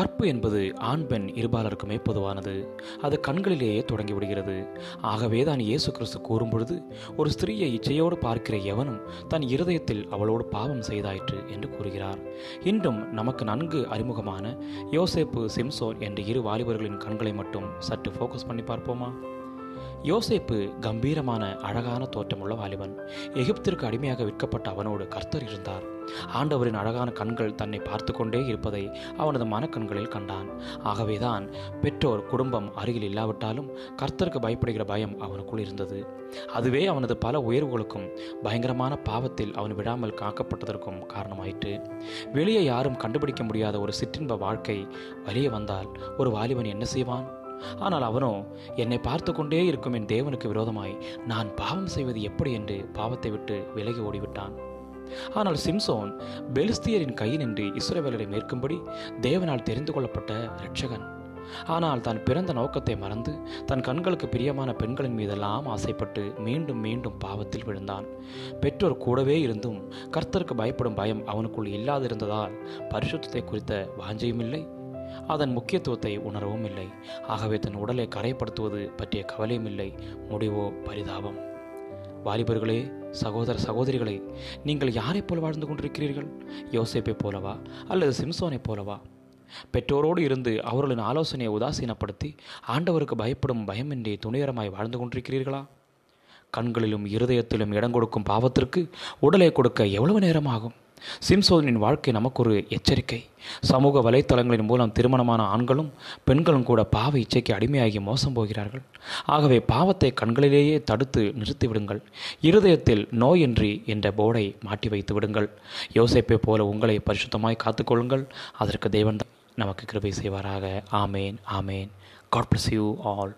கற்பு என்பது ஆண் பெண் இருபாலருக்குமே பொதுவானது. அது கண்களிலேயே தொடங்கிவிடுகிறது. ஆகவே தான் இயேசு கிறிஸ்து கூறும்பொழுது ஒரு ஸ்திரீயை இச்சையோடு பார்க்கிற எவனும் தன் இருதயத்தில் அவளோடு பாவம் செய்தாயிற்று என்று கூறுகிறார். இன்றும் நமக்கு நன்கு அறிமுகமான யோசேப்பு சிம்சோன் என்ற இரு வாலிபர்களின் கண்களை மட்டும் சற்று ஃபோக்கஸ் பண்ணி பார்ப்போமா? யோசேப்பு கம்பீரமான அழகான தோற்றமுள்ள வாலிபன். எகிப்திற்கு அடிமையாக விற்கப்பட்ட அவனோடு கர்த்தர் இருந்தார். ஆண்டவரின் அழகான கண்கள் தன்னை பார்த்து கொண்டே இருப்பதை அவனது மனக்கண்களில் கண்டான். ஆகவேதான் பெற்றோர் குடும்பம் அருகில் இல்லாவிட்டாலும் கர்த்தருக்கு பயப்படுகிற பயம் அவனுக்குள் இருந்தது. அதுவே அவனது பல உயர்வுகளுக்கும் பயங்கரமான பாவத்தில் அவன் விடாமல் காக்கப்பட்டதற்கும் காரணமாயிற்று. வெளியே யாரும் கண்டுபிடிக்க முடியாத ஒரு சிற்றின்ப வாழ்க்கை வெளியே வந்தால் ஒரு வாலிபன் என்ன செய்வான்? ஆனால் அவனோ என்னை பார்த்து கொண்டே இருக்கும் என் தேவனுக்கு விரோதமாய் நான் பாவம் செய்வது எப்படி? என்று பாவத்தை விட்டு விலகி ஓடிவிட்டான். ஆனால் சிம்சோன் பெலிஸ்தியரின் கை நின்று இஸ்ரேவேலரை மேற்கும்படி தேவனால் தெரிந்து கொள்ளப்பட்ட இரட்சகன். ஆனால் தான் பிறந்த நோக்கத்தை மறந்து தன் கண்களுக்கு பிரியமான பெண்களின் மீதெல்லாம் ஆசைப்பட்டு மீண்டும் மீண்டும் பாவத்தில் விழுந்தான். பெற்றோர் கூடவே இருந்தும் கர்த்தருக்கு பயப்படும் பயம் அவனுக்குள் இல்லாதிருந்ததால் பரிசுத்தத்தை குறித்த வாஞ்சையும் இல்லை அதன் முக்கியத்துவத்தை உணரவும் இல்லை. ஆகவே தன் உடலை கரைப்படுத்துவது பற்றிய கவலையும் இல்லை. முடிவோ பரிதாபம். வாலிபர்களே சகோதர சகோதரிகளே நீங்கள் யாரைப் போல வாழ்ந்து கொண்டிருக்கிறீர்கள்? யோசேப்பைப் போலவா அல்லது சிம்சோனைப் போலவா? பெற்றோரோடு இருந்து அவர்களின் ஆலோசனையை உதாசீனப்படுத்தி ஆண்டவருக்கு பயப்படும் பயமின்றி துணிகரமாய் வாழ்ந்து கொண்டிருக்கிறீர்களா? கண்களிலும் இருதயத்திலும் இடம் கொடுக்கும் பாவத்திற்கு உடலை கொடுக்க எவ்வளவு நேரம் சிம்சோதனின் வாழ்க்கை நமக்கு ஒரு எச்சரிக்கை. சமூக வலைத்தளங்களின் மூலம் திருமணமான ஆண்களும் பெண்களும் கூட பாவ இச்சைக்கு அடிமையாகி மோசம் போகிறார்கள். ஆகவே பாவத்தை கண்களிலேயே தடுத்து நிறுத்திவிடுங்கள். இருதயத்தில் நோயின்றி என்ற போர்டை மாட்டி வைத்து விடுங்கள். யோசிப்பை போல உங்களை பரிசுத்தமாய் காத்துக்கொள்ளுங்கள். அதற்கு தேவன் நமக்கு கிருபை செய்வாராக. ஆமேன் ஆமேன். God bless you all